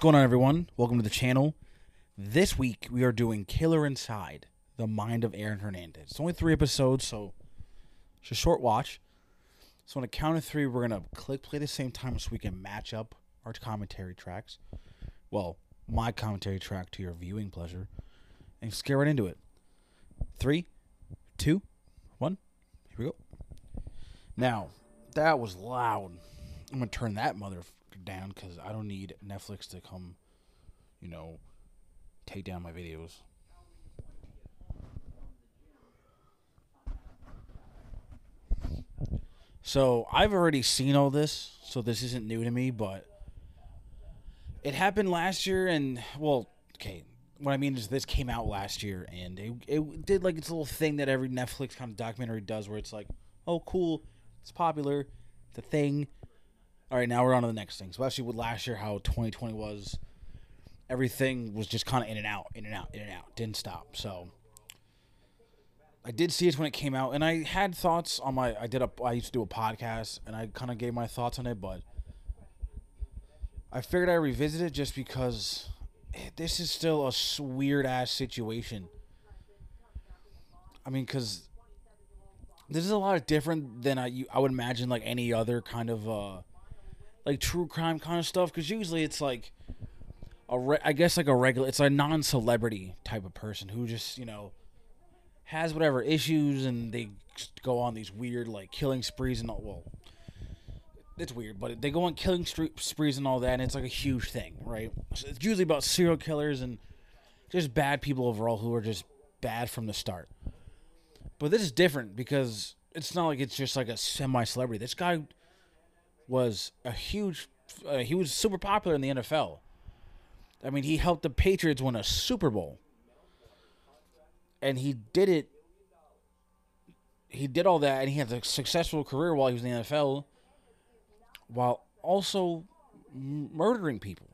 going on, everyone? Welcome to the channel. This week we are doing Killer Inside: The Mind of Aaron Hernandez. It's only three episodes, so it's a short watch. So on a count of three, we're gonna click play the same time so we can match up our commentary tracks. Well, my commentary track to your viewing pleasure, and just get right into it. Three, two, one. Here we go. Now that was loud. I'm gonna turn that mother down because I don't need Netflix to come, you know, take down my videos. So I've already seen all this, so this isn't new to me, but it happened last year, and well, okay. What I mean is, this came out last year, and it, it did like its little thing that every Netflix kind of documentary does, where it's like, oh, cool, it's popular, it's a thing. All right, now we're on to the next thing. Especially with last year, how 2020 was, everything was just kind of in and out, in and out, in and out, didn't stop. So I did see it when it came out, and I had thoughts on my. I did a. I used to do a podcast, and I kind of gave my thoughts on it, but I figured I revisit it just because this is still a weird ass situation. I mean, because this is a lot different than I I would imagine like any other kind of uh like true crime kind of stuff. Because usually it's like a re- I guess like a regular. It's a non-celebrity type of person who just you know has whatever issues and they go on these weird like killing sprees and all. Well, it's weird, but they go on killing sprees and all that, and it's like a huge thing, right? So it's usually about serial killers and just bad people overall who are just bad from the start. But this is different because it's not like it's just like a semi celebrity. This guy was a huge, uh, he was super popular in the NFL. I mean, he helped the Patriots win a Super Bowl. And he did it. He did all that, and he had a successful career while he was in the NFL while also murdering people.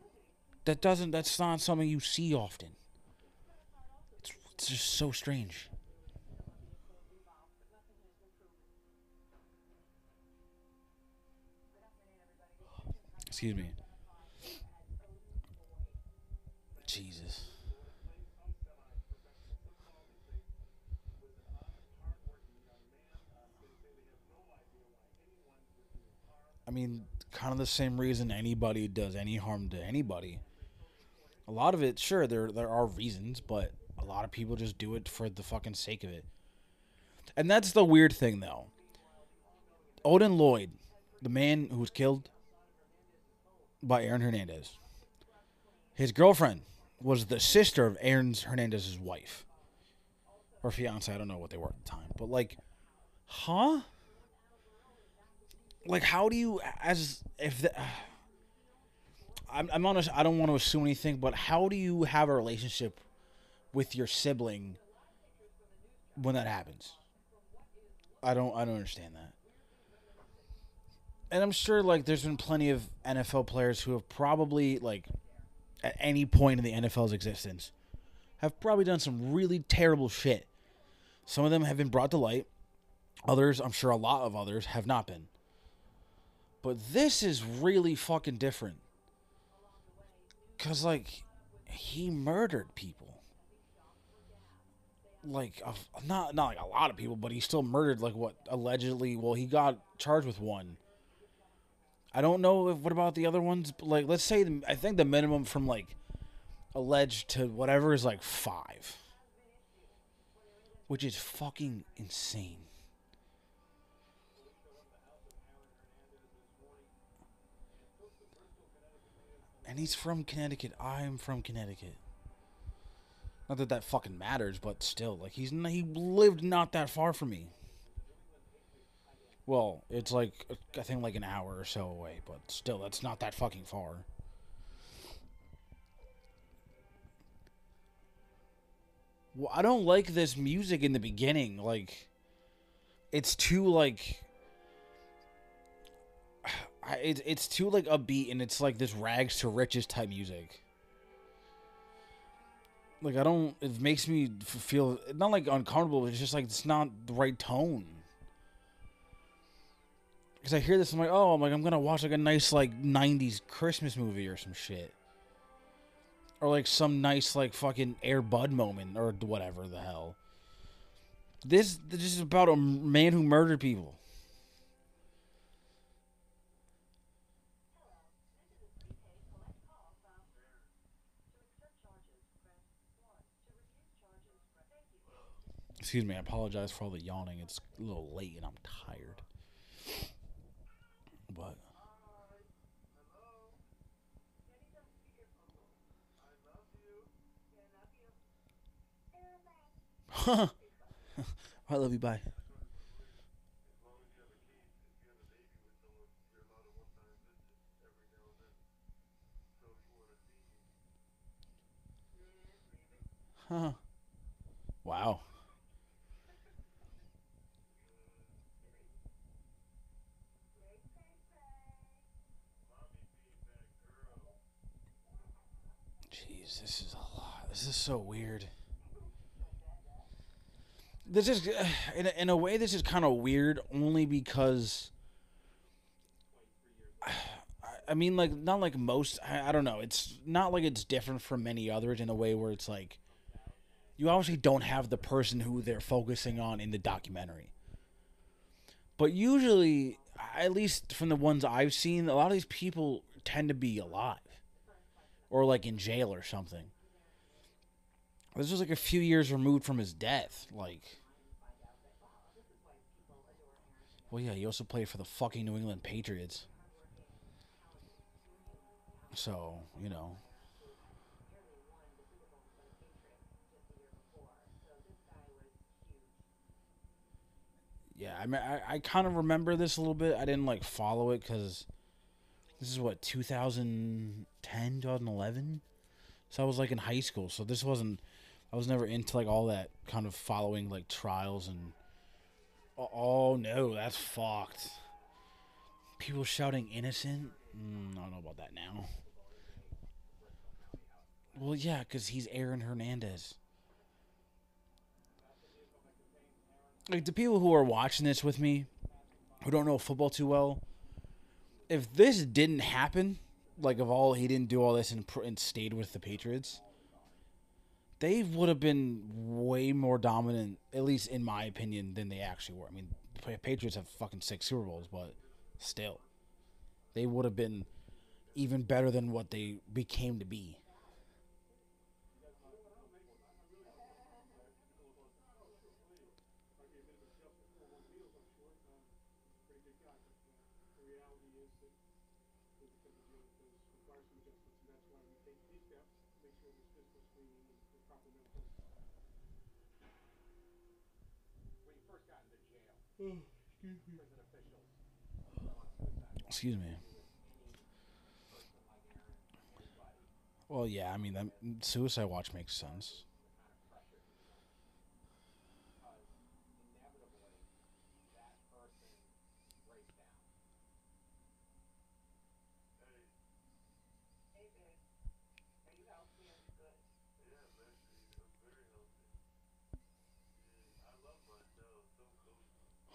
That doesn't. That's not something you see often. It's, it's just so strange. Excuse me. Jesus. I mean, kind of the same reason anybody does any harm to anybody. A lot of it, sure, there there are reasons, but a lot of people just do it for the fucking sake of it. And that's the weird thing, though. Odin Lloyd, the man who was killed by Aaron Hernandez, his girlfriend was the sister of Aaron Hernandez's wife or fiance. I don't know what they were at the time, but like, huh? like how do you as if the, I'm I'm honest I don't want to assume anything, but how do you have a relationship with your sibling when that happens? I don't I don't understand that. And I'm sure like there's been plenty of NFL players who have probably like at any point in the NFL's existence have probably done some really terrible shit. Some of them have been brought to light. Others, I'm sure a lot of others have not been. But this is really fucking different. Cause like he murdered people. Like not not like a lot of people, but he still murdered like what allegedly. Well, he got charged with one. I don't know if, what about the other ones. But like, let's say I think the minimum from like alleged to whatever is like five, which is fucking insane. And he's from Connecticut. I'm from Connecticut. Not that that fucking matters, but still, like he's he lived not that far from me. Well, it's like I think like an hour or so away, but still, that's not that fucking far. Well, I don't like this music in the beginning. Like, it's too like it's it's too like upbeat and it's like this rags to riches type music. Like I don't. It makes me feel not like uncomfortable. But It's just like it's not the right tone. Because I hear this, I'm like, oh, I'm like I'm gonna watch like a nice like '90s Christmas movie or some shit. or like some nice like fucking Air Bud moment or whatever the hell. This this is about a man who murdered people. Excuse me, I apologize for all the yawning. It's a little late and I'm tired. But I love you. Bye. Huh. Wow. Jeez, this is a lot. This is so weird. This is, in a, in a way, this is kind of weird only because. I mean, like, not like most. I, I don't know. It's not like it's different from many others in a way where it's like. You obviously don't have the person who they're focusing on in the documentary. But usually, at least from the ones I've seen, a lot of these people tend to be alive or like in jail or something. This was like a few years removed from his death. Like, well, yeah, he also played for the fucking New England Patriots. So, you know. Yeah, I mean, I, I kind of remember this a little bit. I didn't like follow it because this is what 2010, 2011. So I was like in high school. So this wasn't. I was never into like all that kind of following like trials and. Oh, no, that's fucked. People shouting innocent. Mm, I don't know about that now. Well, yeah, because he's Aaron Hernandez. Like the people who are watching this with me, who don't know football too well, if this didn't happen, like if all he didn't do all this and, and stayed with the Patriots, they would have been way more dominant, at least in my opinion, than they actually were. I mean, Patriots have fucking six Super Bowls, but still, they would have been even better than what they became to be. Excuse me. Well, yeah, I mean, that Suicide Watch makes sense.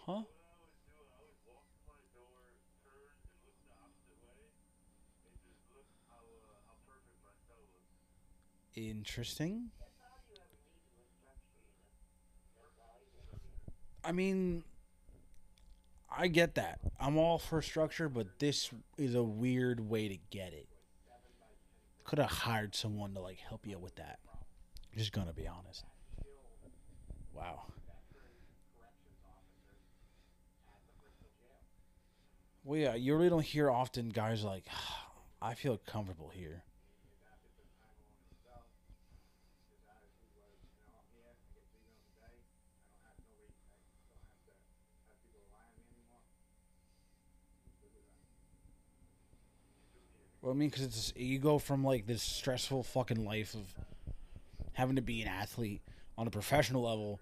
Huh? Interesting. I mean, I get that. I'm all for structure, but this is a weird way to get it. Could have hired someone to like help you with that. Just gonna be honest. Wow. Well, yeah, you really don't hear often guys like, I feel comfortable here. Well, I mean, because it's you go from like this stressful fucking life of having to be an athlete on a professional level,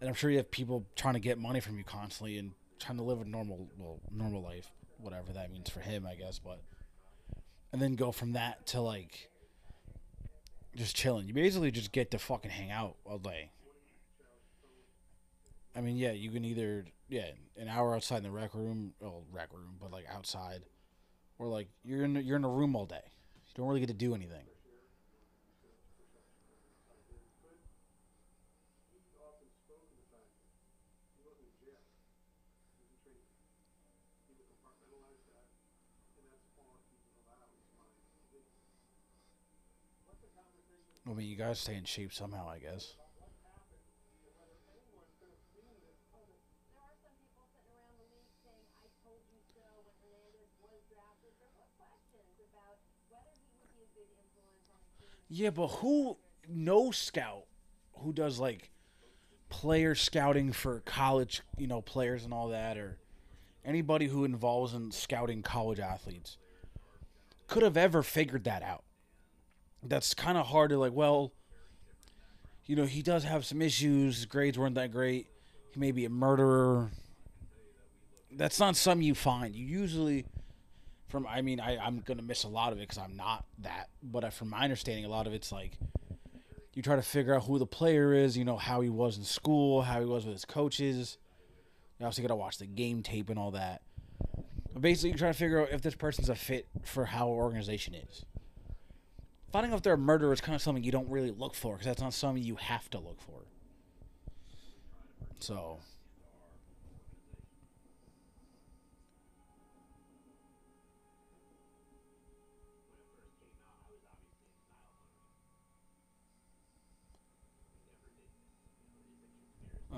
and I'm sure you have people trying to get money from you constantly and trying to live a normal, well, normal life, whatever that means for him, I guess. But and then go from that to like just chilling. You basically just get to fucking hang out all day. I mean, yeah, you can either yeah, an hour outside in the rec room, well, rec room, but like outside where like you're in you're in a room all day. You don't really get to do anything. I mean, you guys stay in shape somehow, I guess. Yeah, but who? No scout who does like player scouting for college, you know, players and all that, or anybody who involves in scouting college athletes could have ever figured that out. That's kind of hard to like. Well, you know, he does have some issues. His grades weren't that great. He may be a murderer. That's not something you find. You usually, from I mean, I I'm gonna miss a lot of it because I'm not that. But from my understanding, a lot of it's like you try to figure out who the player is. You know how he was in school, how he was with his coaches. You obviously got to watch the game tape and all that. But basically, you try to figure out if this person's a fit for how our organization is. Finding out if they're a murderer is kind of something you don't really look for because that's not something you have to look for. So.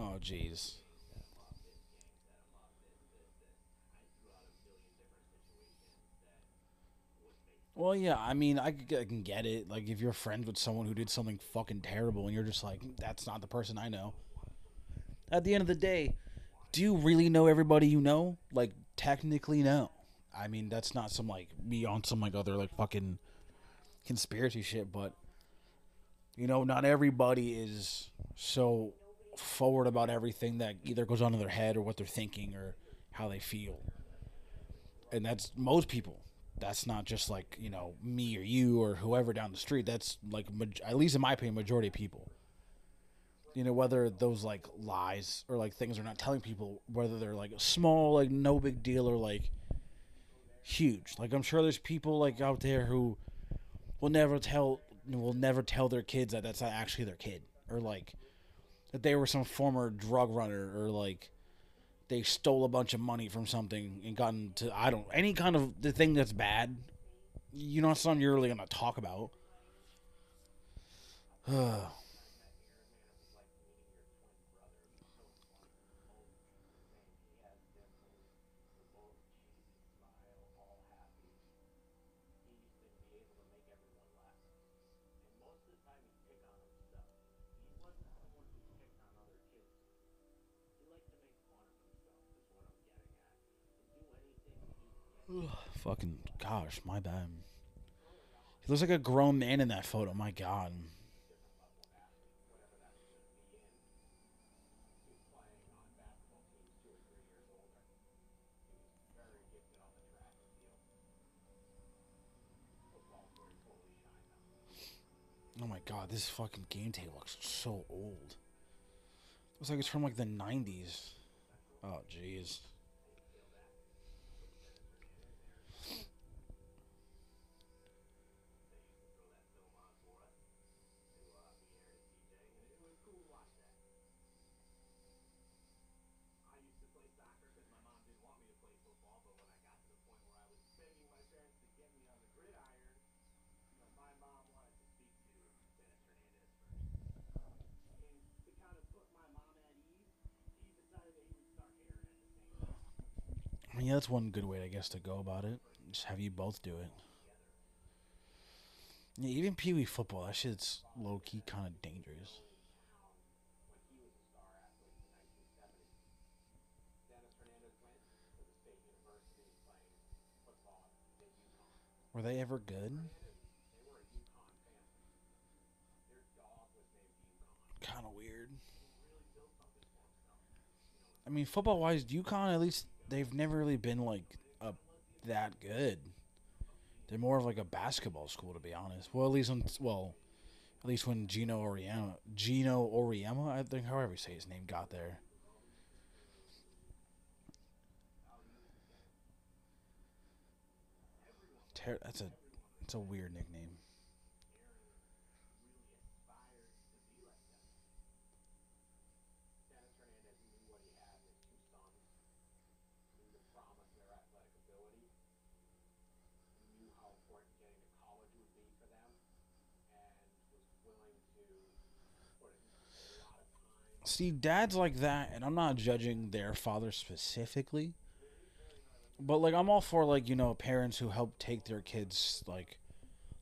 Oh, jeez. Well, yeah, I mean, I can get it. Like, if you're friends with someone who did something fucking terrible and you're just like, that's not the person I know. At the end of the day, do you really know everybody you know? Like, technically, no. I mean, that's not some, like, me on some, like, other, like, fucking conspiracy shit, but, you know, not everybody is so forward about everything that either goes on in their head or what they're thinking or how they feel. And that's most people. That's not just like, you know, me or you or whoever down the street. That's like, at least in my opinion, majority of people. You know, whether those like lies or like things are not telling people, whether they're like a small, like no big deal, or like huge. Like I'm sure there's people like out there who will never tell will never tell their kids that that's not actually their kid, or like that they were some former drug runner, or like they stole a bunch of money from something and gotten to I don't any kind of the thing that's bad. You know, it's something you're really gonna talk about. Fucking gosh, my bad. He looks like a grown man in that photo. My God. Oh my God, this fucking game tape looks so old. Looks like it's from like the '90s. Oh jeez. Yeah, that's one good way, I guess, to go about it. Just have you both do it. Yeah, even Pee Wee football, that shit's low key kind of dangerous. Were they ever good? Kind of weird. I mean, football wise, UConn at least they've never really been like a, that good. They're more of like a basketball school, to be honest. Well, at least when, well, at least when Geno Auriemma, Geno Auriemma, I think, however you say his name, got there. Ter- that's a, that's a weird nickname. See, dads like that, and I'm not judging their father specifically, but like I'm all for like you know parents who help take their kids like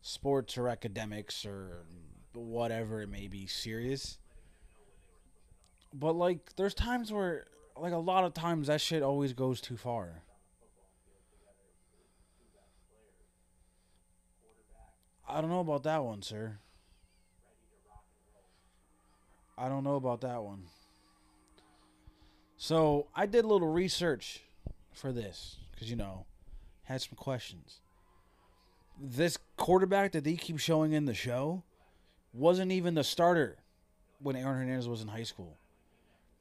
sports or academics or whatever it may be serious. But like, there's times where like a lot of times that shit always goes too far. I don't know about that one, sir. I don't know about that one. So I did a little research for this because you know had some questions. This quarterback that they keep showing in the show wasn't even the starter when Aaron Hernandez was in high school.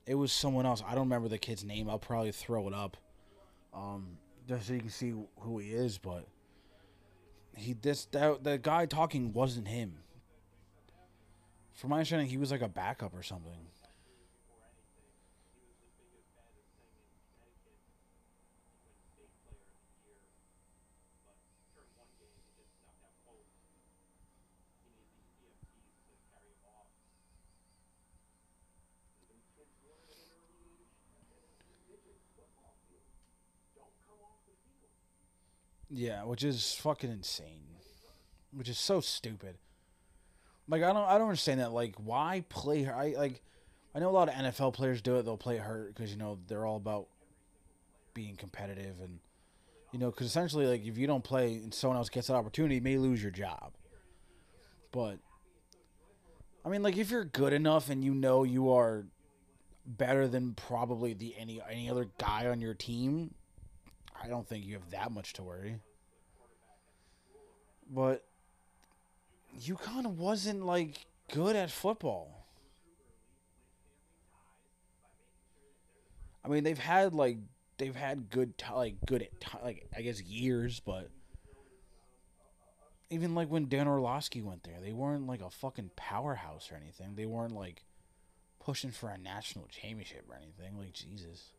It was someone else. I don't remember the kid's name. I'll probably throw it up, um, just so you can see who he is. But he this that the guy talking wasn't him. From my understanding, he was like a backup or something. Yeah, which is fucking insane. Which is so stupid. Like I don't I don't understand that. Like why play her? I like I know a lot of NFL players do it. They'll play hurt because you know they're all about being competitive and you know because essentially like if you don't play and someone else gets that opportunity, you may lose your job. But I mean, like if you're good enough and you know you are better than probably the any any other guy on your team, I don't think you have that much to worry. But of wasn't like good at football. I mean, they've had like they've had good t- like good at t- like I guess years, but even like when Dan Orlovsky went there, they weren't like a fucking powerhouse or anything. They weren't like pushing for a national championship or anything. Like Jesus.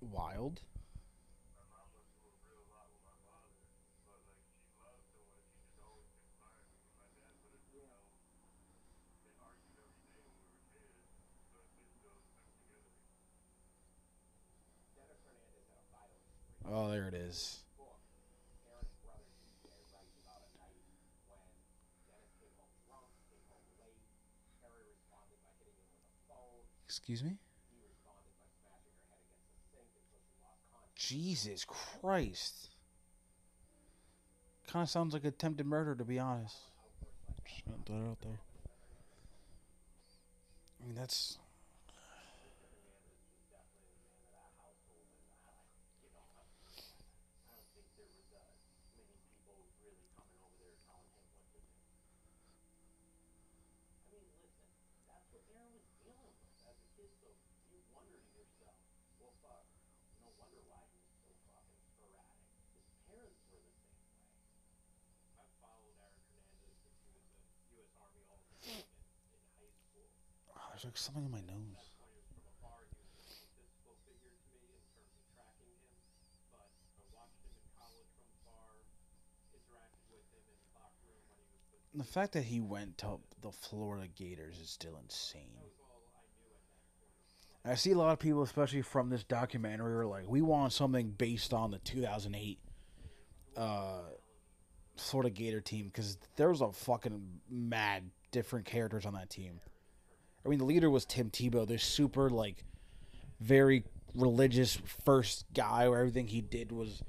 Wild. Oh, there it is. Excuse me? Jesus Christ. Kind of sounds like attempted murder, to be honest. Just gonna throw it out there. I mean, that's. Oh, there's something in my nose. The fact that he went to the Florida Gators is still insane. I see a lot of people, especially from this documentary, are like, we want something based on the 2008 uh, Florida Gator team because there was a fucking mad different characters on that team. I mean, the leader was Tim Tebow, this super like very religious first guy where everything he did was,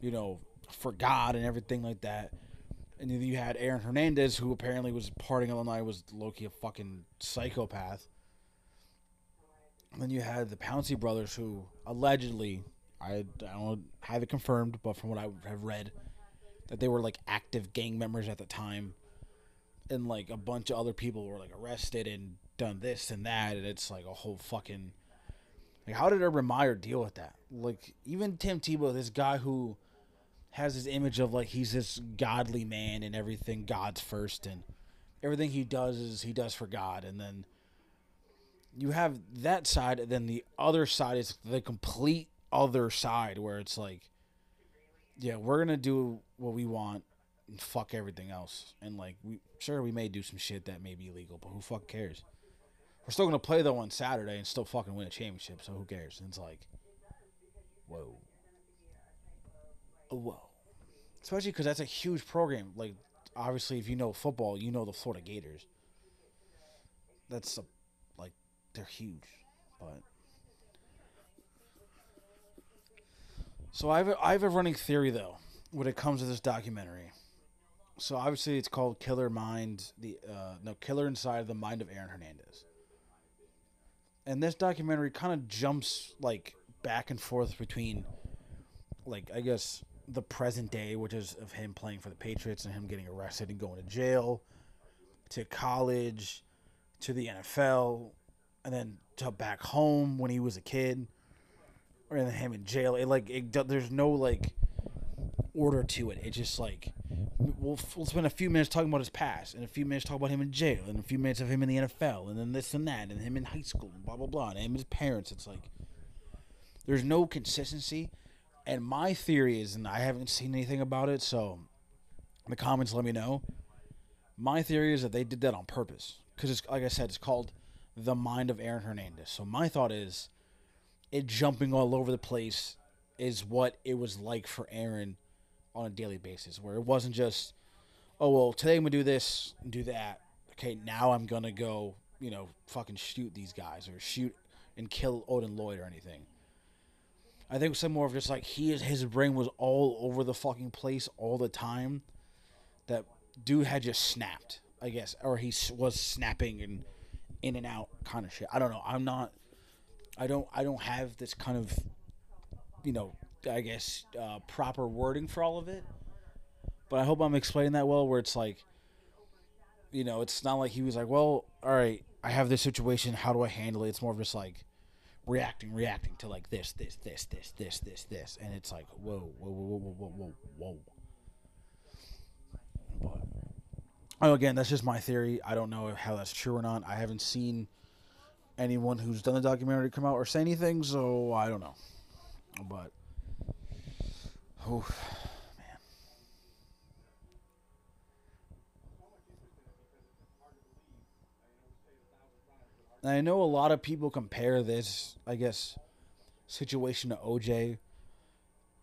you know, for God and everything like that. And then you had Aaron Hernandez, who apparently was parting night, was Loki a fucking psychopath. And then you had the Pouncey brothers, who allegedly, I, I don't have it confirmed, but from what I have read, that they were like active gang members at the time, and like a bunch of other people were like arrested and done this and that, and it's like a whole fucking. Like, how did Urban Meyer deal with that? Like, even Tim Tebow, this guy who has this image of like he's this godly man and everything, God's first, and everything he does is he does for God, and then you have that side, and then the other side is the complete other side where it's like, yeah, we're gonna do what we want and fuck everything else, and like we sure we may do some shit that may be illegal, but who fuck cares? We're still gonna play though on Saturday and still fucking win a championship, so who cares? And it's like, whoa, whoa, especially because that's a huge program. Like, obviously, if you know football, you know the Florida Gators. That's a, like, they're huge, but. So I have a, I have a running theory though when it comes to this documentary. So obviously it's called Killer Mind, the uh, no Killer Inside of the Mind of Aaron Hernandez. And this documentary kind of jumps like back and forth between, like I guess the present day, which is of him playing for the Patriots and him getting arrested and going to jail, to college, to the NFL, and then to back home when he was a kid, or then him in jail. It like it, there's no like order to it. It's just like we'll, we'll spend a few minutes talking about his past, and a few minutes talk about him in jail, and a few minutes of him in the NFL, and then this and that, and him in high school, and blah blah blah, and him his parents. It's like there's no consistency. And my theory is, and I haven't seen anything about it, so in the comments let me know. My theory is that they did that on purpose because it's like I said, it's called the mind of Aaron Hernandez. So my thought is, it jumping all over the place is what it was like for Aaron on a daily basis, where it wasn't just, oh well, today I'm gonna do this, and do that. Okay, now I'm gonna go, you know, fucking shoot these guys or shoot and kill Odin Lloyd or anything. I think some more of just like he is his brain was all over the fucking place all the time. That dude had just snapped, I guess, or he was snapping and in and out kind of shit. I don't know. I'm not. I don't. I don't have this kind of, you know, I guess uh, proper wording for all of it. But I hope I'm explaining that well. Where it's like, you know, it's not like he was like, well, all right, I have this situation. How do I handle it? It's more of just like reacting, reacting to like this, this, this, this, this, this, this, and it's like, whoa, whoa, whoa, whoa, whoa, whoa, whoa. But oh, again, that's just my theory. I don't know how that's true or not. I haven't seen anyone who's done the documentary come out or say anything, so I don't know. But oh man. I know a lot of people compare this, I guess, situation to OJ.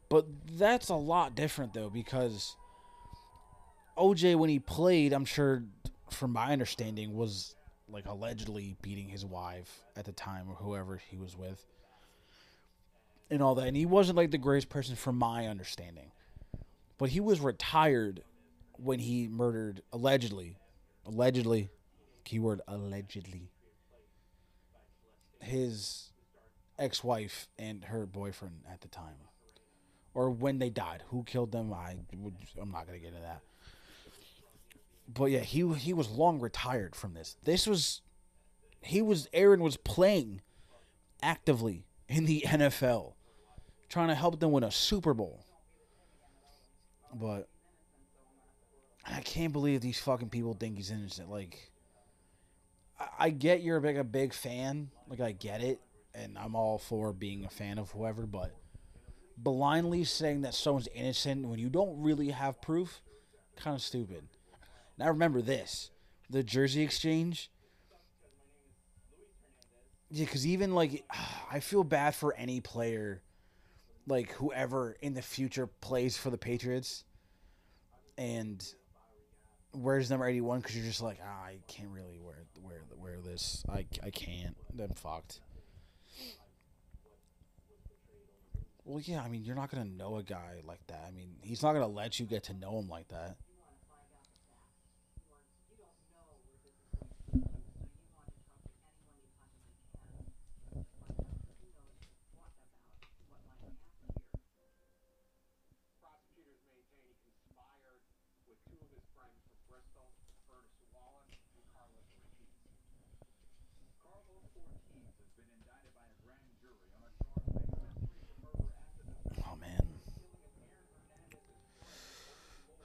But that's a lot different though because OJ when he played, I'm sure from my understanding was like allegedly beating his wife at the time or whoever he was with. And all that. And he wasn't like the greatest person from my understanding. But he was retired when he murdered allegedly allegedly keyword allegedly his ex-wife and her boyfriend at the time. Or when they died. Who killed them? I i'm not going to get into that. But yeah he he was long retired from this. This was he was aaron was playing actively in the nfl trying to help them win a super bowl. But i can't believe these fucking people think he's innocent. Like I- I get you're big a big fan, like I get it, and I'm all for being a fan of whoever, but blindly saying that someone's innocent when you don't really have proof, kind of stupid. Now remember this: the jersey exchange. Yeah, because even like, I feel bad for any player, like whoever in the future plays for the Patriots, and wears number 81 because you're just like ah, I can't really wear wear wear this. I, I can't. I'm fucked. Well yeah I mean you're not gonna know a guy like that. I mean he's not gonna let you get to know him like that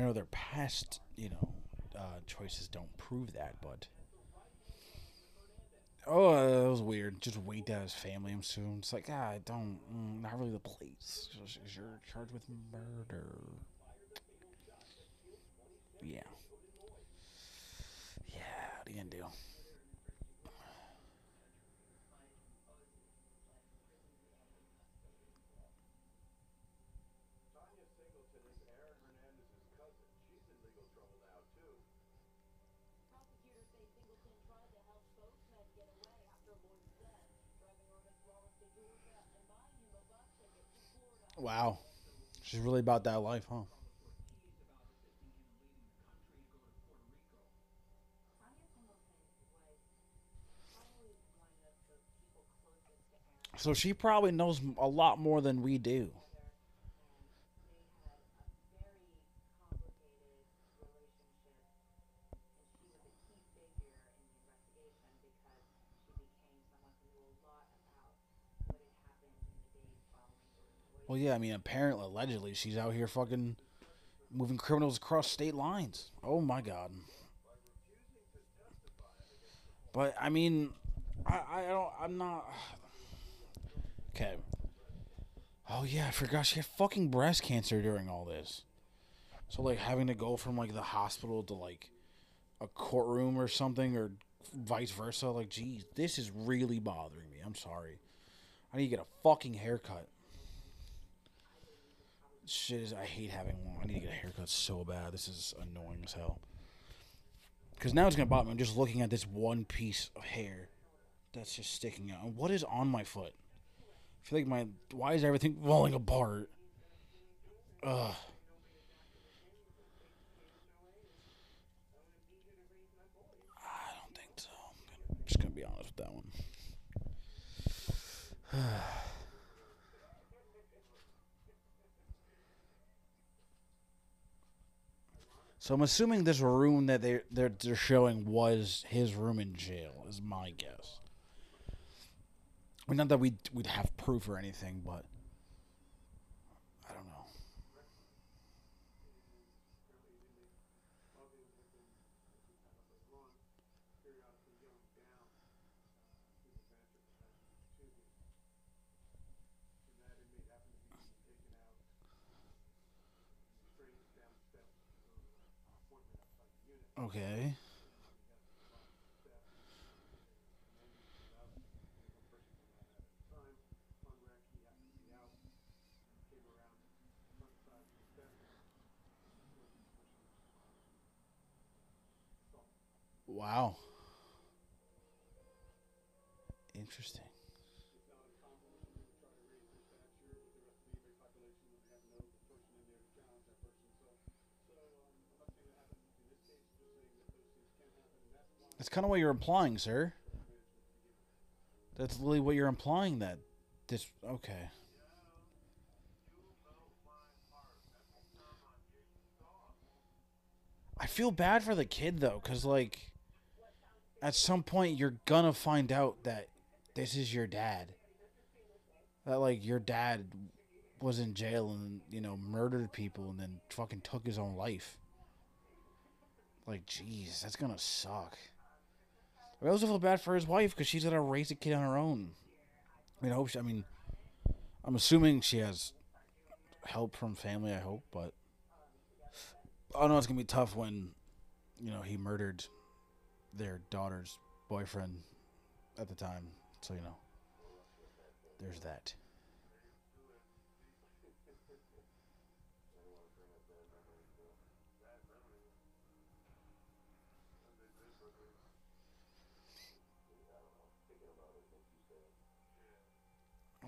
I know their past, you know, uh, choices don't prove that, but oh, uh, that was weird. Just wait at his family. I'm soon. It's like, ah, I don't, mm, not really the place. You're charged with murder. Yeah. Yeah. What are you gonna do? Tanya Singleton is Aaron Hernandez's cousin. She's in legal trouble now, too. Prosecutors say Singleton tried to help both men get away after Lloyd's death, driving Roman Wallace to Georgia and buying him a bus ticket to Florida. Wow. She's really about that life, huh? So she probably knows a lot more than we do. and they had a very complicated relationship and she was a key figure in the investigation because she became someone who knew a lot about what had happened in the days following George Floyd. Well, yeah, I mean, apparently, allegedly, she's out here fucking moving criminals across state lines. Oh my god. But I mean, I I don't I'm not. Okay. Oh yeah, I forgot she had fucking breast cancer during all this. So like having to go from like the hospital to like a courtroom or something or vice versa. Like, geez, this is really bothering me. I'm sorry. I need to get a fucking haircut. Shit is, I hate having one. I need to get a haircut so bad. This is annoying as hell. Because now it's gonna bother me. I'm just looking at this one piece of hair that's just sticking out. What is on my foot? I feel like my. Why is everything falling apart? Ugh. I don't think so. I'm just gonna be honest with that one. So I'm assuming this room that they they're, they're showing was his room in jail. Is my guess. Mean, not that we would we'd have proof or anything, but I don't know. periodically going down uh, through the ventricle passage tubing. And that inmate happened to be taken out and straight down the steps of an appointment outside the unit. Okay. Wow. Interesting. That's kind of what you're implying, sir. That's literally what you're implying. That this okay. I feel bad for the kid though, cause like, at some point you're gonna find out that this is your dad. That like your dad was in jail and you know murdered people and then fucking took his own life. Like, jeez, that's gonna suck. I also feel bad for his wife because she's gonna raise a kid on her own. I mean, I hope. She, I mean, I'm assuming she has help from family. I hope, but I know it's gonna be tough when, you know, he murdered their daughter's boyfriend at the time. So you know, there's that.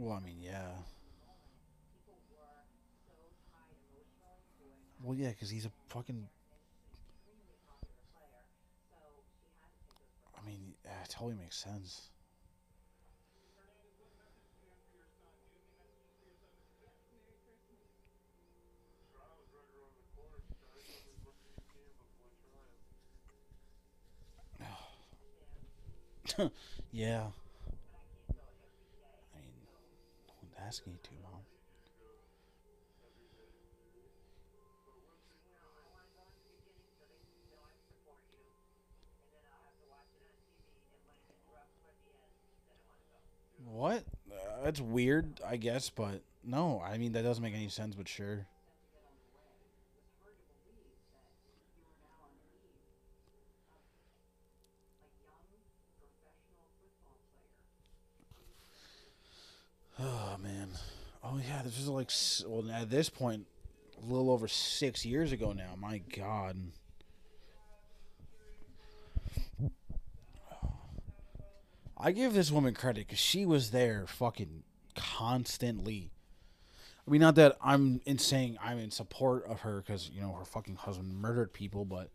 Well, I mean, yeah. Well, yeah, because he's a fucking. I mean, yeah, it totally makes sense. Trial's right around the corner. Try to come as much as you can before trial. Yeah. I mean, no one's asking you to, mom. What? Uh, that's weird, I guess, but no. I mean, that doesn't make any sense, but sure. Oh man. Oh yeah, this was like well at this point, a little over six years ago now. My God. I give this woman credit because she was there fucking constantly. I mean, not that I'm in saying I'm in support of her because you know her fucking husband murdered people, but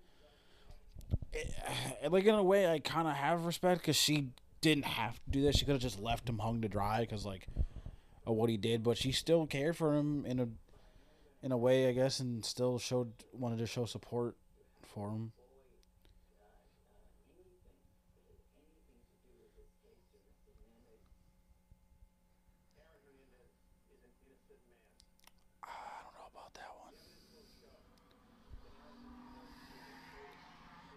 it, like in a way, I kind of have respect because she didn't have to do that. She could have just left him hung to dry because like of what he did, but she still cared for him in a in a way, I guess, and still showed wanted to show support for him. I don't know about that one.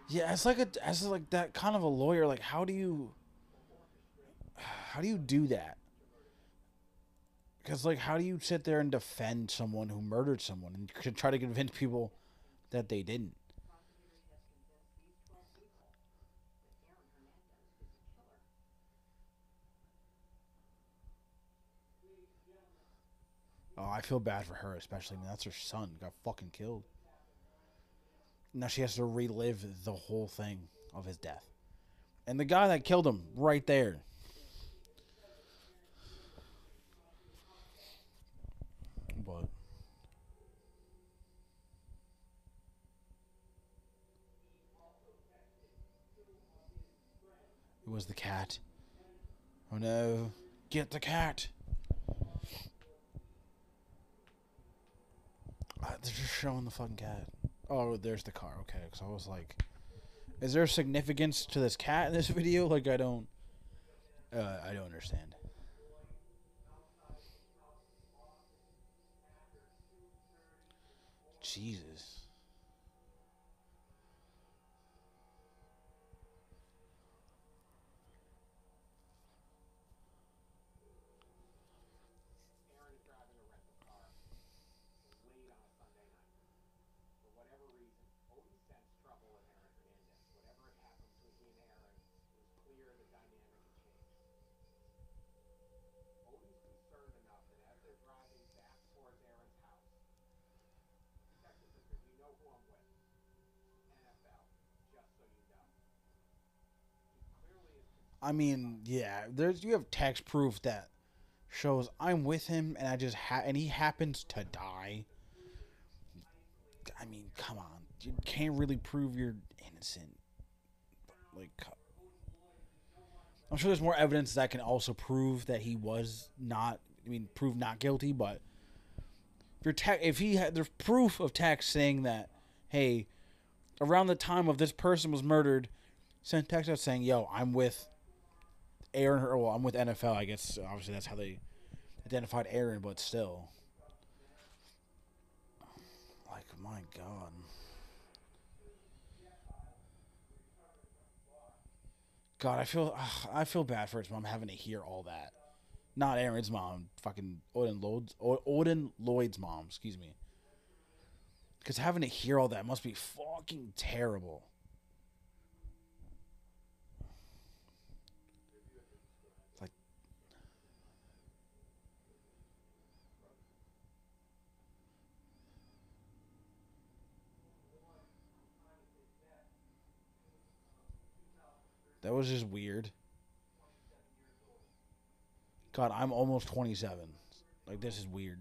Yeah, it's like a as like that kind of a lawyer. Like, how do you how do you do that? Because like, how do you sit there and defend someone who murdered someone and try to convince people that they didn't? Oh, I feel bad for her, especially. I mean, that's her son got fucking killed. Now she has to relive the whole thing of his death, and the guy that killed him right there. But it was the cat. Oh no! Get the cat! Uh, they're just showing the fucking cat. Oh, there's the car. Okay, because I was like, is there significance to this cat in this video? Like, I don't, uh, I don't understand. Jesus. Aaron's driving a rental car late on a Sunday night. For whatever reason, Odin sensed trouble with Aaron Hernandez. Whatever had happened between he and Aaron, it was clear the dynamic had changed. Odin's concerned enough that as they're driving back towards Aaron's house, Detective says, you know who I'm with. NFL, just so you know. He clearly is I mean, yeah, there's you have text proof that shows I'm with him and I just ha- and he happens to die. I mean, come on, you can't really prove you're innocent. Like, I'm sure there's more evidence that can also prove that he was not. I mean, prove not guilty. But if you're te- if he had there's proof of text saying that, hey, around the time of this person was murdered, sent text out saying, "Yo, I'm with Aaron." Well, I'm with NFL. I guess obviously that's how they identified Aaron, but still, like my God. God, I feel ugh, I feel bad for his mom having to hear all that. Not Aaron's mom, fucking Odin Lloyd's Odin Lloyd's mom, excuse me. Because having to hear all that must be fucking terrible. That was just weird. God, I'm almost 27. Like this is weird.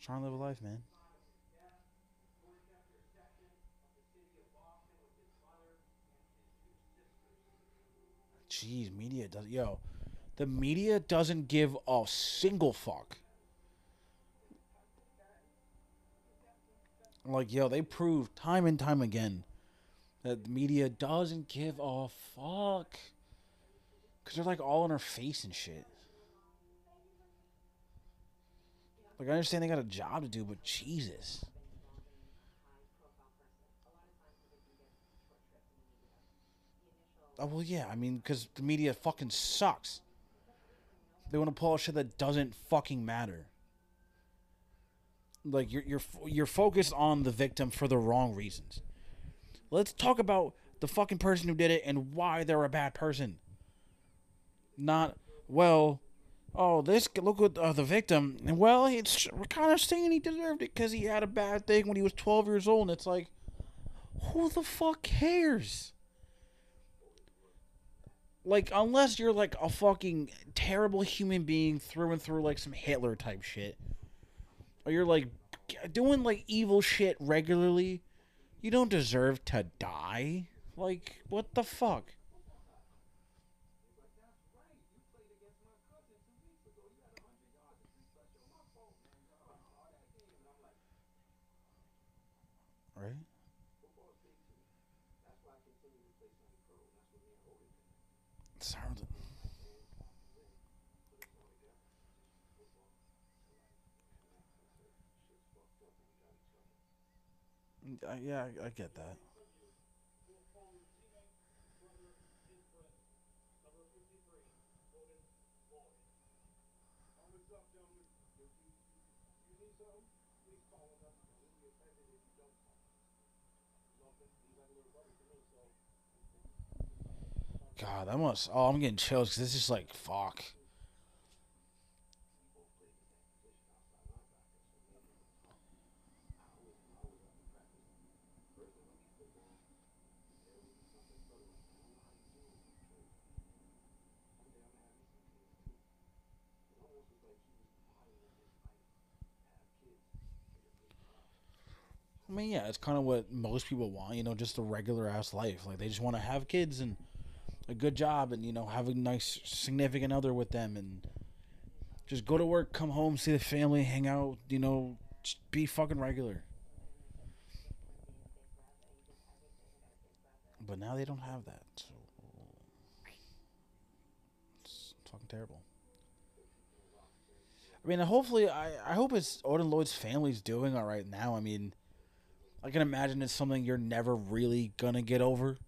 Trying to live a life, man. Jeez, media does yo. The media doesn't give a single fuck. Like yo, they prove time and time again that the media doesn't give a fuck. Cause they're like all in our face and shit. Like I understand they got a job to do, but Jesus. Oh well, yeah. I mean, because the media fucking sucks. They want to pull out shit that doesn't fucking matter. Like you're you're you're focused on the victim for the wrong reasons. Let's talk about the fucking person who did it and why they're a bad person. Not well. Oh, this look at uh, the victim. And well, it's we're kind of saying he deserved it because he had a bad thing when he was 12 years old. And it's like, who the fuck cares? Like, unless you're like a fucking terrible human being through and through, like some Hitler type shit, or you're like doing like evil shit regularly, you don't deserve to die. Like, what the fuck? Right? Sounds. Uh, yeah, I, I get that. God, that must. Oh, I'm getting chills because this is like fuck. I mean, yeah, it's kind of what most people want, you know, just a regular ass life. Like they just want to have kids and a good job and you know have a nice significant other with them and just go to work, come home, see the family, hang out, you know, be fucking regular. But now they don't have that. So it's fucking terrible. I mean, hopefully, I, I hope it's Odin Lloyd's family's doing all right now. I mean, I can imagine it's something you're never really gonna get over.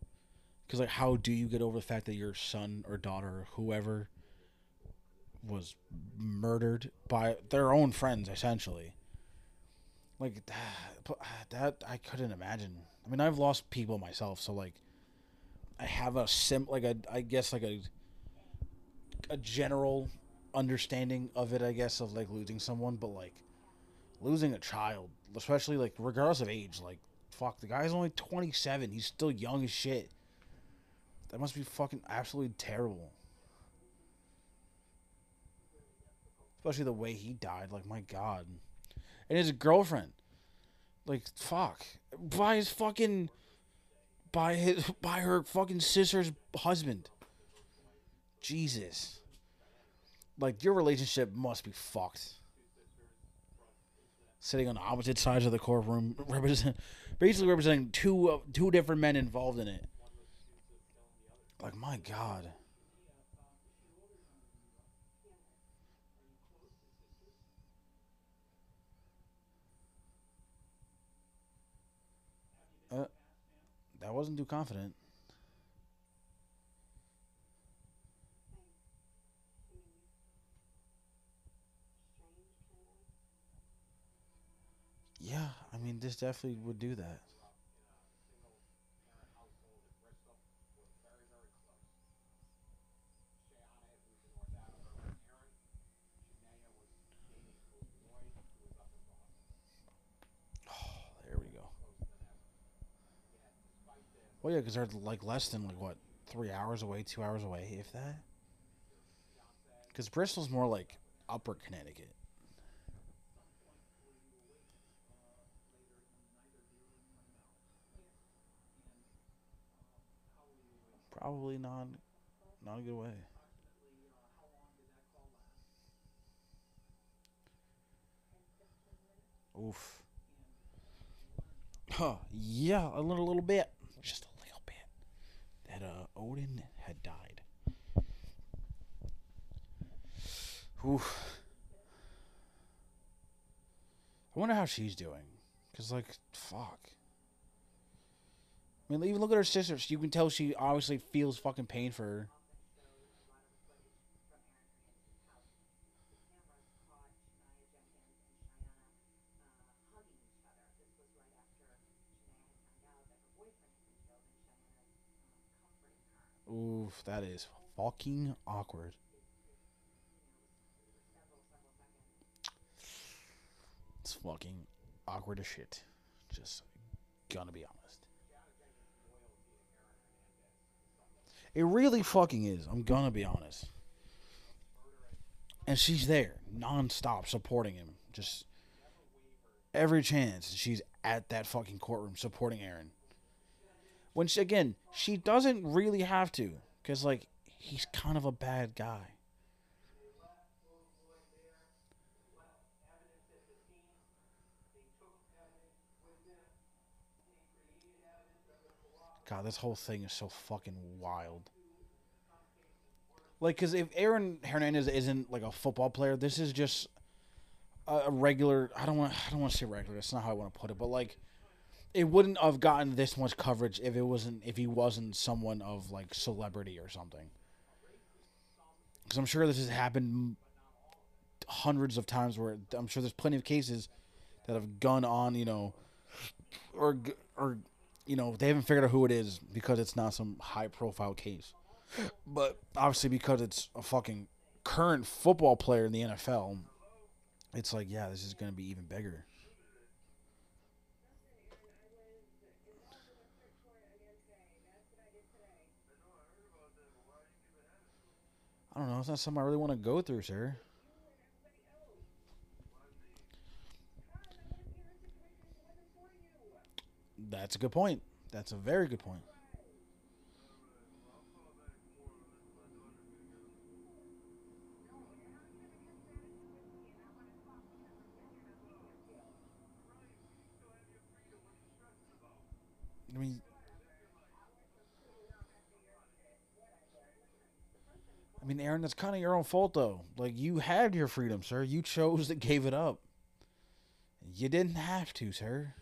Because, like, how do you get over the fact that your son or daughter or whoever was murdered by their own friends, essentially? Like, that, uh, that I couldn't imagine. I mean, I've lost people myself, so, like, I have a sim, like, a, I guess, like, a, a general understanding of it, I guess, of, like, losing someone, but, like, losing a child, especially, like, regardless of age, like, fuck, the guy's only 27. He's still young as shit. That must be fucking absolutely terrible. Especially the way he died. Like, my God. And his girlfriend. Like, fuck. By his fucking. By his. By her fucking sister's husband. Jesus. Like, your relationship must be fucked. Sitting on opposite sides of the courtroom, represent, basically representing two uh, two different men involved in it. Like my God. Uh, that wasn't too confident. Yeah, I mean, this definitely would do that. Oh, there we go. Well, yeah, because they're like less than like what three hours away, two hours away, if that. Because Bristol's more like Upper Connecticut. Probably not, not a good way. Oof. Huh. Yeah, a little, little bit. Just a little bit. That uh, Odin had died. Oof. I wonder how she's doing. Cause like, fuck. I mean, even look at her sister. You can tell she obviously feels fucking pain for her. Oof, that is fucking awkward. It's fucking awkward as shit. Just gonna be honest. It really fucking is. I'm gonna be honest. And she's there, nonstop, supporting him. Just every chance she's at that fucking courtroom supporting Aaron. When she, again, she doesn't really have to, because like he's kind of a bad guy. God, this whole thing is so fucking wild. Like, because if Aaron Hernandez isn't like a football player, this is just a, a regular. I don't want. I don't want to say regular. That's not how I want to put it. But like, it wouldn't have gotten this much coverage if it wasn't if he wasn't someone of like celebrity or something. Because I'm sure this has happened hundreds of times. Where I'm sure there's plenty of cases that have gone on, you know, or or you know they haven't figured out who it is because it's not some high profile case. But obviously, because it's a fucking current football player in the NFL, it's like, yeah, this is going to be even bigger. I don't know. It's not something I really want to go through, sir. That's a good point. That's a very good point. I mean, I mean, Aaron, that's kind of your own fault, though. Like, you had your freedom, sir. You chose that gave it up. You didn't have to, sir.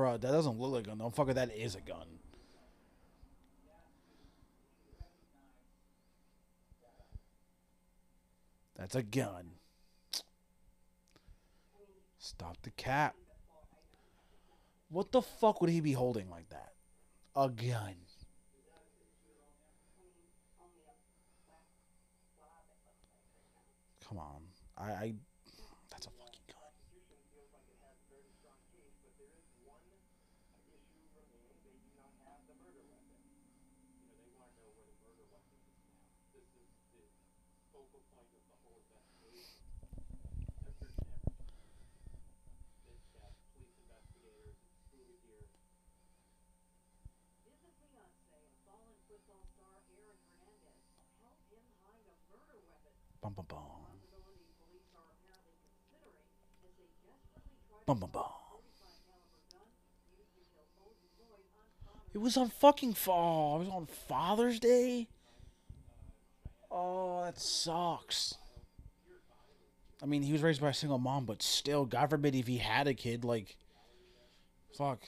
Bro, that doesn't look like a gun. Don't fuck it. That is a gun. That's a gun. Stop the cap. What the fuck would he be holding like that? A gun. Come on. I, I that's a fucking gun. His fiance, a fallen football star Aaron Hernandez, helped him hide a murder weapon. Bum bum bum. Bum bum bum. 45 caliber gun used to kill Odin Lloyd on Father's It was on fucking fall. Oh, it was on Father's Day. Oh, that sucks. I mean, he was raised by a single mom, but still, God forbid if he had a kid, like, fuck.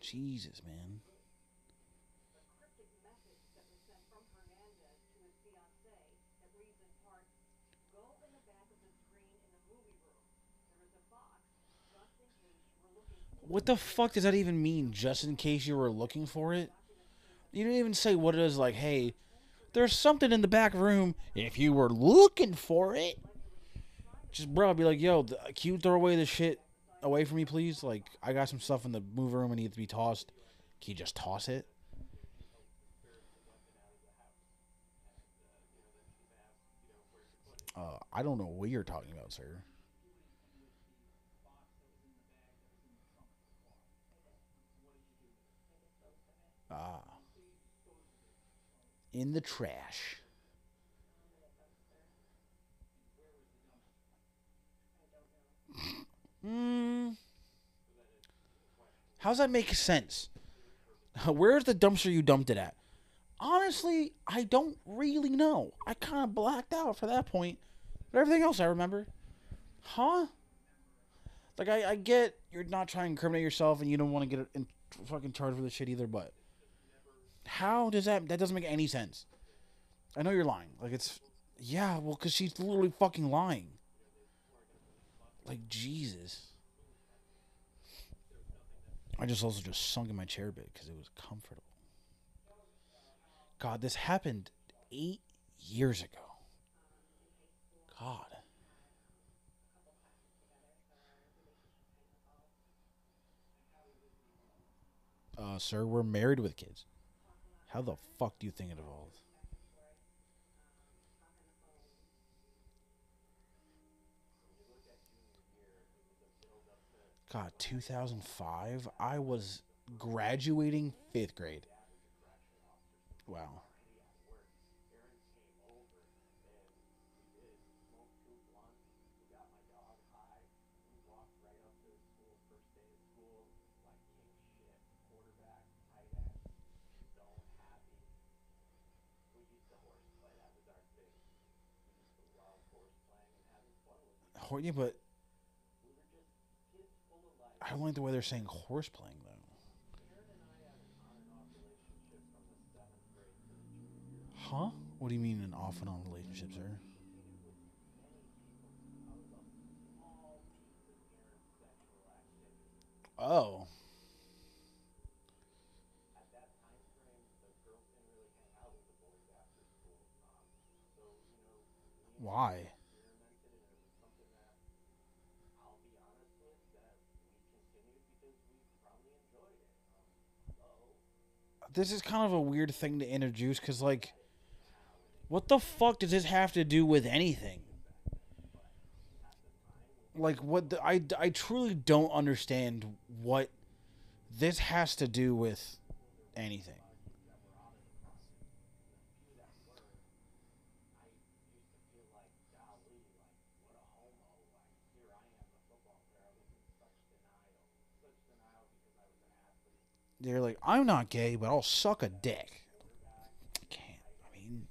Jesus, man. What the fuck does that even mean? Just in case you were looking for it? You didn't even say what it is, like, hey, there's something in the back room. If you were looking for it, just bro, be like, yo, th- can you throw away the shit away from me, please? Like, I got some stuff in the move room and needs to be tossed. Can you just toss it? Uh, I don't know what you're talking about, sir. Ah. In the trash. Hmm. How's that make sense? Where's the dumpster you dumped it at? Honestly, I don't really know. I kind of blacked out for that point, but everything else I remember. Huh? Like I, I get you're not trying to incriminate yourself and you don't want to get in fucking charged with this shit either, but how does that? That doesn't make any sense. I know you're lying. Like it's yeah, well, because she's literally fucking lying. Like Jesus. I just also just sunk in my chair a bit because it was comfortable. God, this happened eight years ago. God. Uh, sir, we're married with kids. How the fuck do you think it evolved? God, 2005? I was graduating fifth grade. Wow. Yeah, but I don't like the way they're saying horse playing though. Huh? What do you mean an off and on relationship, sir? Oh. Why? This is kind of a weird thing to introduce because, like, what the fuck does this have to do with anything? Like, what the, I, I truly don't understand what this has to do with anything. They're like, I'm not gay, but I'll suck a dick. I can't. I mean,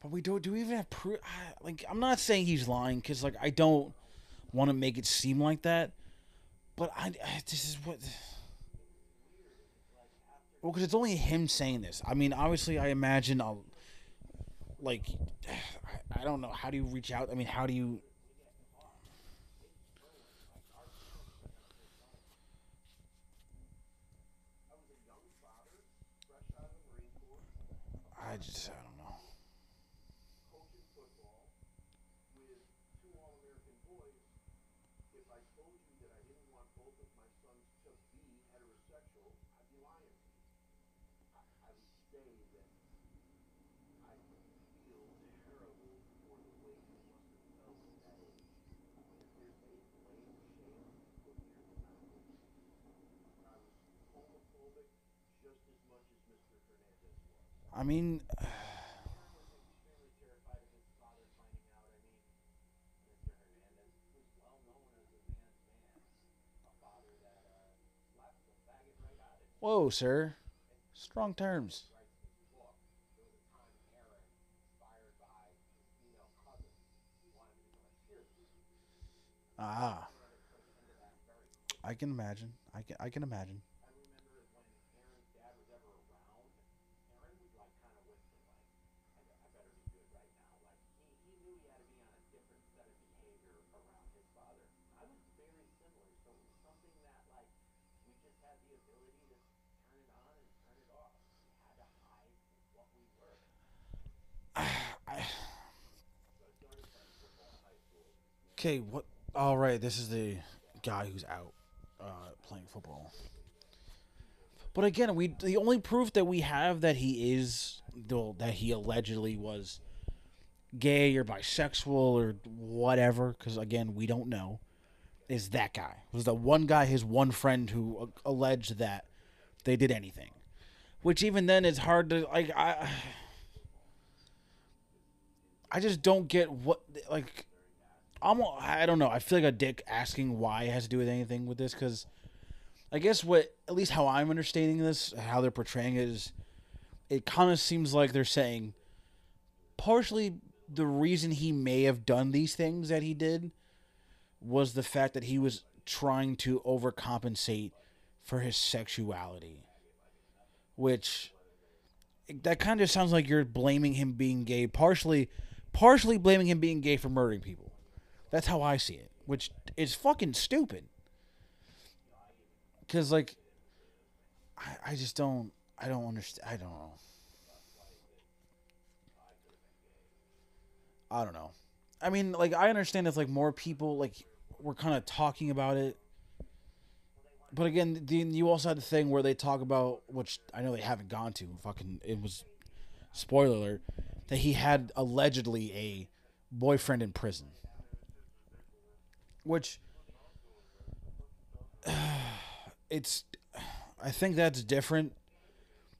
but we don't. Do we even have proof? Uh, like, I'm not saying he's lying because, like, I don't want to make it seem like that. But I, I this is what. Well, because it's only him saying this. I mean, obviously, I imagine a, like, I, I don't know. How do you reach out? I mean, how do you? I just, I don't know. coaching football with two All-American boys, if I told you that I didn't want both of my sons to be heterosexual, I'd be lying to you. I, I would say that I feel terrible for the way you must have felt at that age. If there's a blame shame, look here when I was. I was homophobic just as much as Mr. Hernandez was. I mean, extremely terrified of his father finding out. I mean, Mr. Hernandez was well known as a man's man, a father that uh, slapped the faggot right out of him. whoa, sir. Strong terms. Writes in his book. There was a time Aaron, inspired by his female cousin, mean. Whoa, sir. Strong terms. Ah. I can imagine. I can. I can imagine. Okay, what? All right, this is the guy who's out uh, playing football. But again, we the only proof that we have that he is well, that he allegedly was gay or bisexual or whatever, because again, we don't know is that guy. It was the one guy, his one friend, who uh, alleged that they did anything. Which even then is hard to like. I I just don't get what like. I'm I don't know. I feel like a dick asking why it has to do with anything with this because I guess what at least how I'm understanding this, how they're portraying it is, it kind of seems like they're saying partially the reason he may have done these things that he did was the fact that he was trying to overcompensate for his sexuality, which that kind of sounds like you're blaming him being gay, partially, partially blaming him being gay for murdering people. That's how I see it, which is fucking stupid. Cause like, I I just don't I don't understand I don't know. I don't know. I mean, like I understand if like more people like were kind of talking about it, but again, then you also had the thing where they talk about which I know they haven't gone to. Fucking, it was spoiler alert that he had allegedly a boyfriend in prison, which it's I think that's different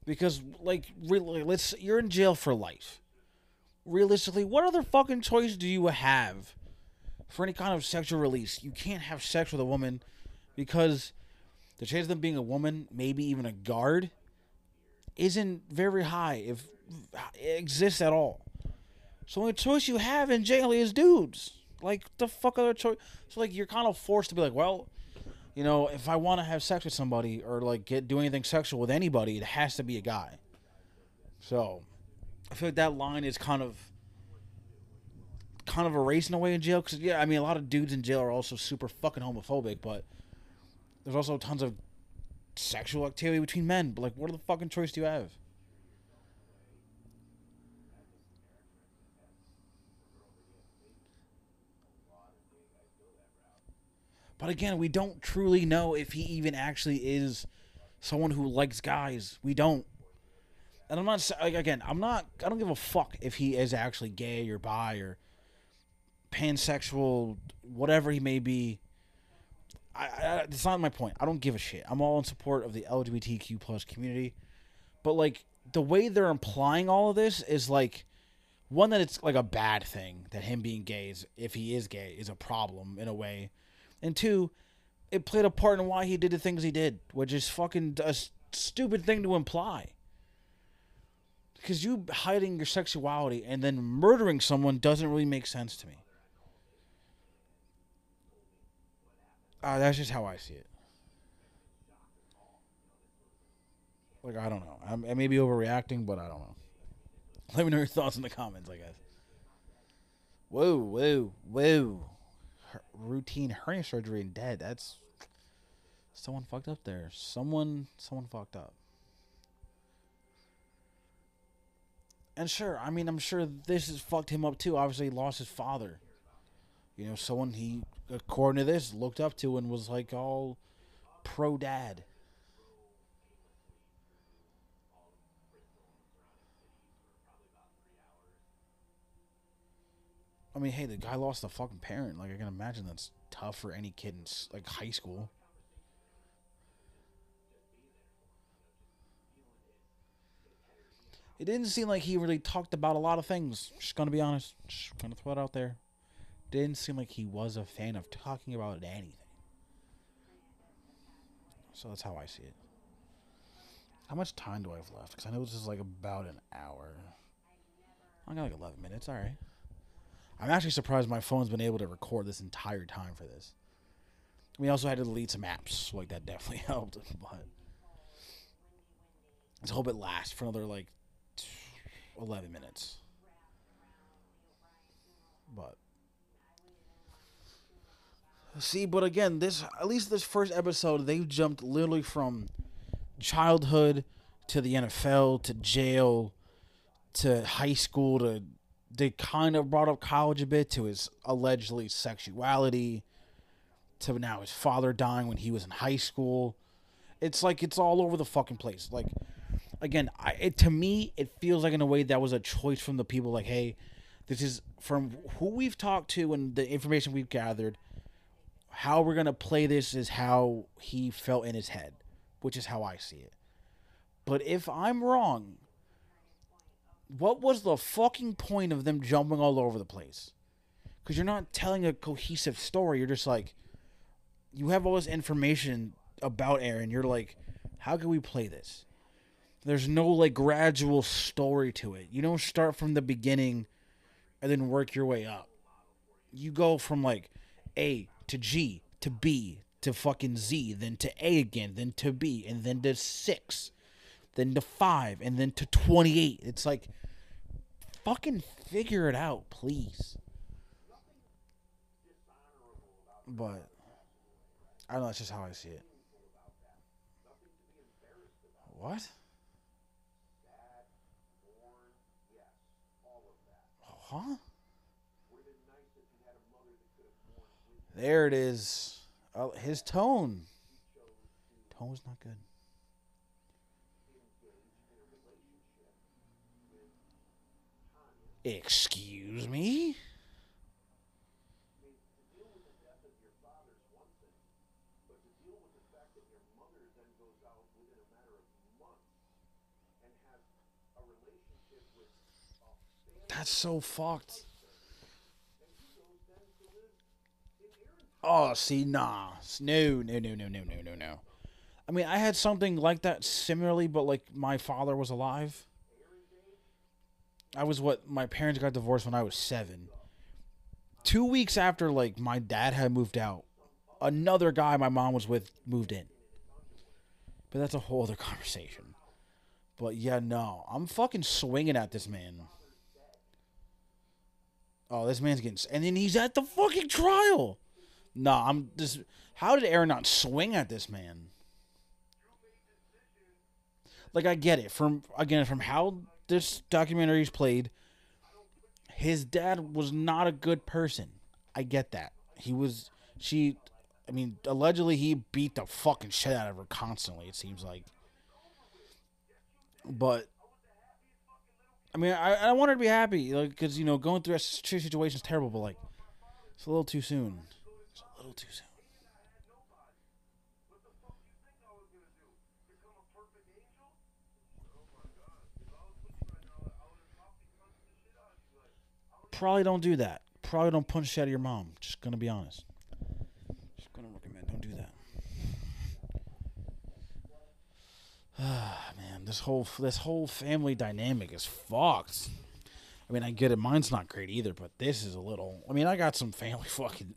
because like really let's you're in jail for life. Realistically, what other fucking choice do you have for any kind of sexual release? You can't have sex with a woman because the chance of them being a woman, maybe even a guard, isn't very high if it exists at all. So the only choice you have in jail is dudes. Like the fuck other choice? So like you're kind of forced to be like, well, you know, if I want to have sex with somebody or like get do anything sexual with anybody, it has to be a guy. So I feel like that line is kind of kind of erasing away in jail because yeah, I mean a lot of dudes in jail are also super fucking homophobic, but there's also tons of sexual activity between men. But like, what the fucking choice do you have? But again, we don't truly know if he even actually is someone who likes guys. We don't. And I'm not like again, I'm not I don't give a fuck if he is actually gay or bi or pansexual, whatever he may be. I, I it's not my point. I don't give a shit. I'm all in support of the LGBTQ plus community. But like the way they're implying all of this is like one that it's like a bad thing that him being gay is if he is gay is a problem in a way. And two, it played a part in why he did the things he did, which is fucking a stupid thing to imply. Because you hiding your sexuality and then murdering someone doesn't really make sense to me. Uh, that's just how I see it. Like I don't know. I'm, I may be overreacting, but I don't know. Let me know your thoughts in the comments. I guess. Whoa, whoa, whoa! Her- routine hernia surgery and dead. That's someone fucked up there. Someone, someone fucked up. And sure, I mean, I'm sure this has fucked him up too. Obviously, he lost his father. You know, someone he, according to this, looked up to and was like all pro dad. I mean, hey, the guy lost a fucking parent. Like, I can imagine that's tough for any kid in like high school. It didn't seem like he really talked about a lot of things. Just gonna be honest. Just gonna throw it out there. Didn't seem like he was a fan of talking about anything. So that's how I see it. How much time do I have left? Because I know this is like about an hour. I got like 11 minutes. All right. I'm actually surprised my phone's been able to record this entire time for this. We also had to delete some apps, like that definitely helped. But let's hope it lasts for another like 11 minutes. But see, but again, this at least this first episode, they jumped literally from childhood to the NFL to jail to high school to they kind of brought up college a bit to his allegedly sexuality, to now his father dying when he was in high school. It's like it's all over the fucking place. Like, again, I, it, to me, it feels like in a way that was a choice from the people. Like, hey, this is from who we've talked to and the information we've gathered. How we're gonna play this is how he felt in his head, which is how I see it. But if I'm wrong, what was the fucking point of them jumping all over the place? Because you're not telling a cohesive story. You're just like, you have all this information about Aaron. You're like, how can we play this? There's no like gradual story to it. You don't start from the beginning and then work your way up. You go from like A to G to B to fucking Z, then to A again, then to B, and then to six, then to five, and then to 28. It's like, fucking figure it out, please. But, I don't know, that's just how I see it. What? Huh? There it is. Oh, his tone. Tone was not good. Excuse me? That's so fucked. Oh, see, nah. No, no, no, no, no, no, no, no. I mean, I had something like that similarly, but like my father was alive. I was what my parents got divorced when I was seven. Two weeks after, like my dad had moved out, another guy my mom was with moved in. But that's a whole other conversation. But yeah, no, I'm fucking swinging at this man. Oh, this man's getting, and then he's at the fucking trial. Nah, I'm just. How did Aaron not swing at this man? Like I get it from again from how this documentary is played. His dad was not a good person. I get that. He was. She. I mean, allegedly he beat the fucking shit out of her constantly. It seems like. But. I mean, I, I want her to be happy, like, because you know, going through a situation is terrible, but like, it's a little too soon. Little too soon. Probably don't do that. Probably don't punch shit out of your mom. Just gonna be honest. Just gonna recommend don't do that. Ah man, this whole this whole family dynamic is fucked. I mean, I get it. Mine's not great either, but this is a little. I mean, I got some family fucking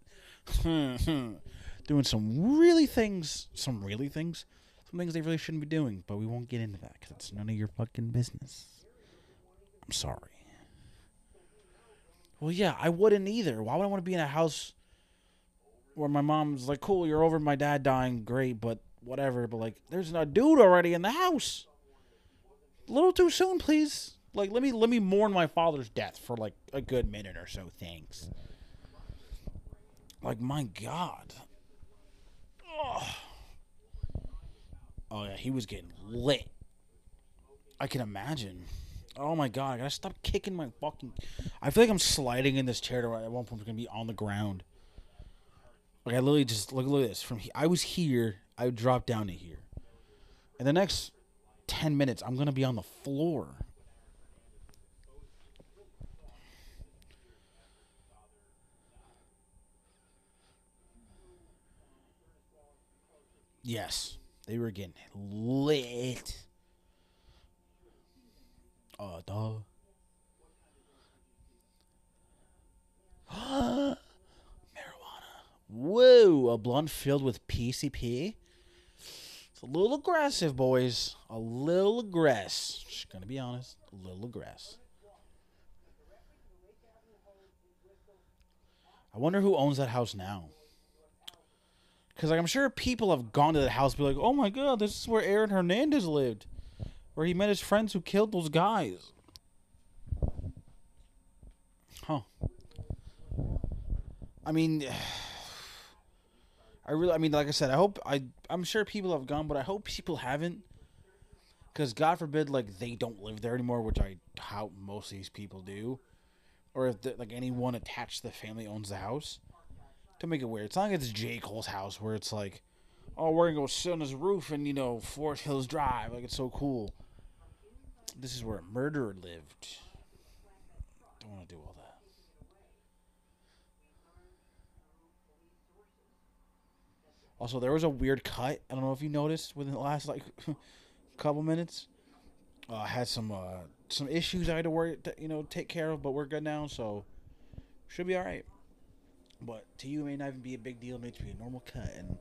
doing some really things, some really things, some things they really shouldn't be doing. But we won't get into that because it's none of your fucking business. I'm sorry. Well, yeah, I wouldn't either. Why would I want to be in a house where my mom's like, "Cool, you're over my dad dying, great, but whatever." But like, there's a dude already in the house. A little too soon, please. Like, let me let me mourn my father's death for like a good minute or so. Thanks. Like, my God. Ugh. Oh yeah, he was getting lit. I can imagine. Oh my god, I gotta stop kicking my fucking. I feel like I'm sliding in this chair to at one point I'm gonna be on the ground. Like I literally just look look at this. From he- I was here, I dropped down to here. In the next ten minutes, I'm gonna be on the floor. Yes, they were getting lit. Uh, duh. Marijuana. Whoa, a blunt filled with PCP. It's a little aggressive, boys. A little aggressive. Just gonna be honest, a little aggressive. I wonder who owns that house now. Because like, I'm sure people have gone to the house be like, oh my god, this is where Aaron Hernandez lived. Where he met his friends who killed those guys. Huh. I mean, I really, I mean, like I said, I hope I, I'm sure people have gone, but I hope people haven't, because God forbid, like they don't live there anymore, which I doubt most of these people do, or if the, like anyone attached to the family owns the house, to make it weird. It's not like it's J Cole's house where it's like, oh, we're gonna go sit on his roof and you know Forest Hills Drive, like it's so cool. This is where a murderer lived. Don't want to do all that. Also, there was a weird cut. I don't know if you noticed within the last like couple minutes. Uh, I had some uh, some issues I had to worry, to, you know, take care of, but we're good now, so should be all right. But to you, it may not even be a big deal. It may just be a normal cut, and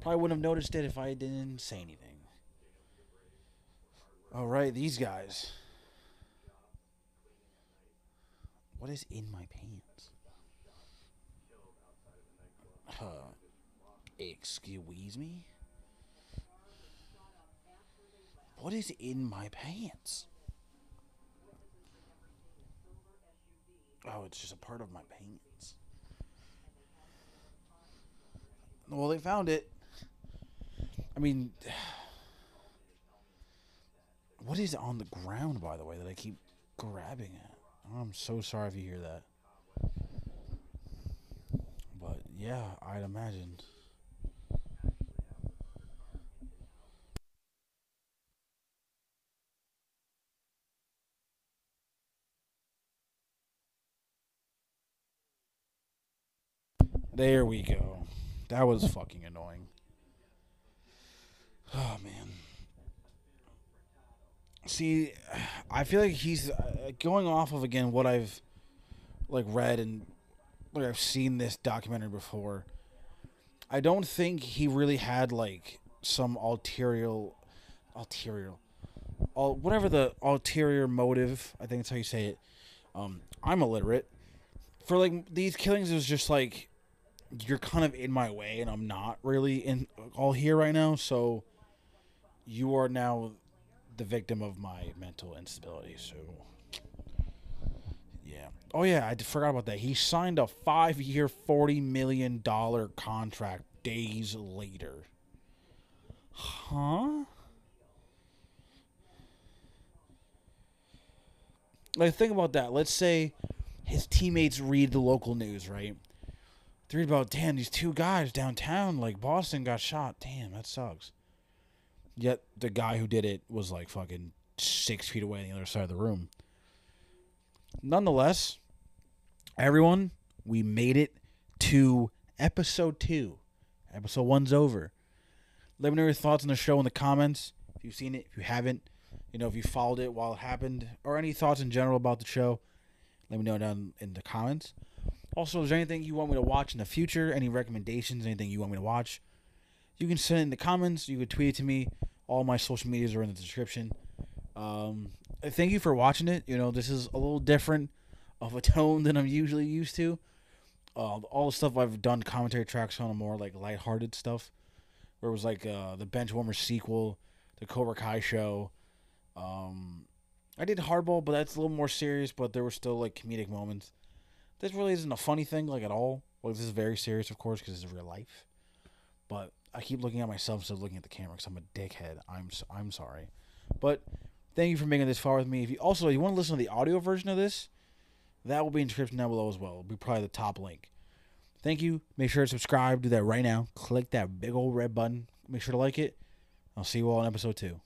probably wouldn't have noticed it if I didn't say anything. All right, these guys. What is in my pants? Uh, excuse me? What is in my pants? Oh, it's just a part of my pants. Well, they found it. I mean, what is on the ground, by the way, that I keep grabbing at? Oh, I'm so sorry if you hear that. But yeah, I'd imagine. There we go. That was fucking annoying. Oh man. See, I feel like he's uh, going off of again what I've like read and like I've seen this documentary before. I don't think he really had like some ulterior, ulterior, all whatever the ulterior motive. I think that's how you say it. Um, I'm illiterate. For like these killings, it was just like you're kind of in my way, and I'm not really in all here right now. So you are now the victim of my mental instability. So, yeah. Oh yeah, I forgot about that. He signed a five-year, forty million dollar contract days later. Huh? Like, think about that. Let's say his teammates read the local news, right? They read about, damn, these two guys downtown, like Boston, got shot. Damn, that sucks. Yet the guy who did it was like fucking six feet away on the other side of the room. Nonetheless, everyone, we made it to episode two. Episode one's over. Let me know your thoughts on the show in the comments. If you've seen it, if you haven't, you know, if you followed it while it happened, or any thoughts in general about the show, let me know down in the comments. Also, is there anything you want me to watch in the future? Any recommendations? Anything you want me to watch? You can send it in the comments. You can tweet it to me. All my social medias are in the description. Um, thank you for watching it. You know, this is a little different of a tone than I'm usually used to. Uh, all the stuff I've done commentary tracks on are more like lighthearted stuff. Where it was like uh, the Benchwarmer sequel, the Cobra Kai show. Um, I did Hardball, but that's a little more serious. But there were still like comedic moments. This really isn't a funny thing like at all. Like this is very serious, of course, because it's real life. But I keep looking at myself instead of looking at the camera because I'm a dickhead. I'm I'm sorry, but thank you for making this far with me. If you also if you want to listen to the audio version of this, that will be in the description down below as well. It'll be probably the top link. Thank you. Make sure to subscribe. Do that right now. Click that big old red button. Make sure to like it. I'll see you all in episode two.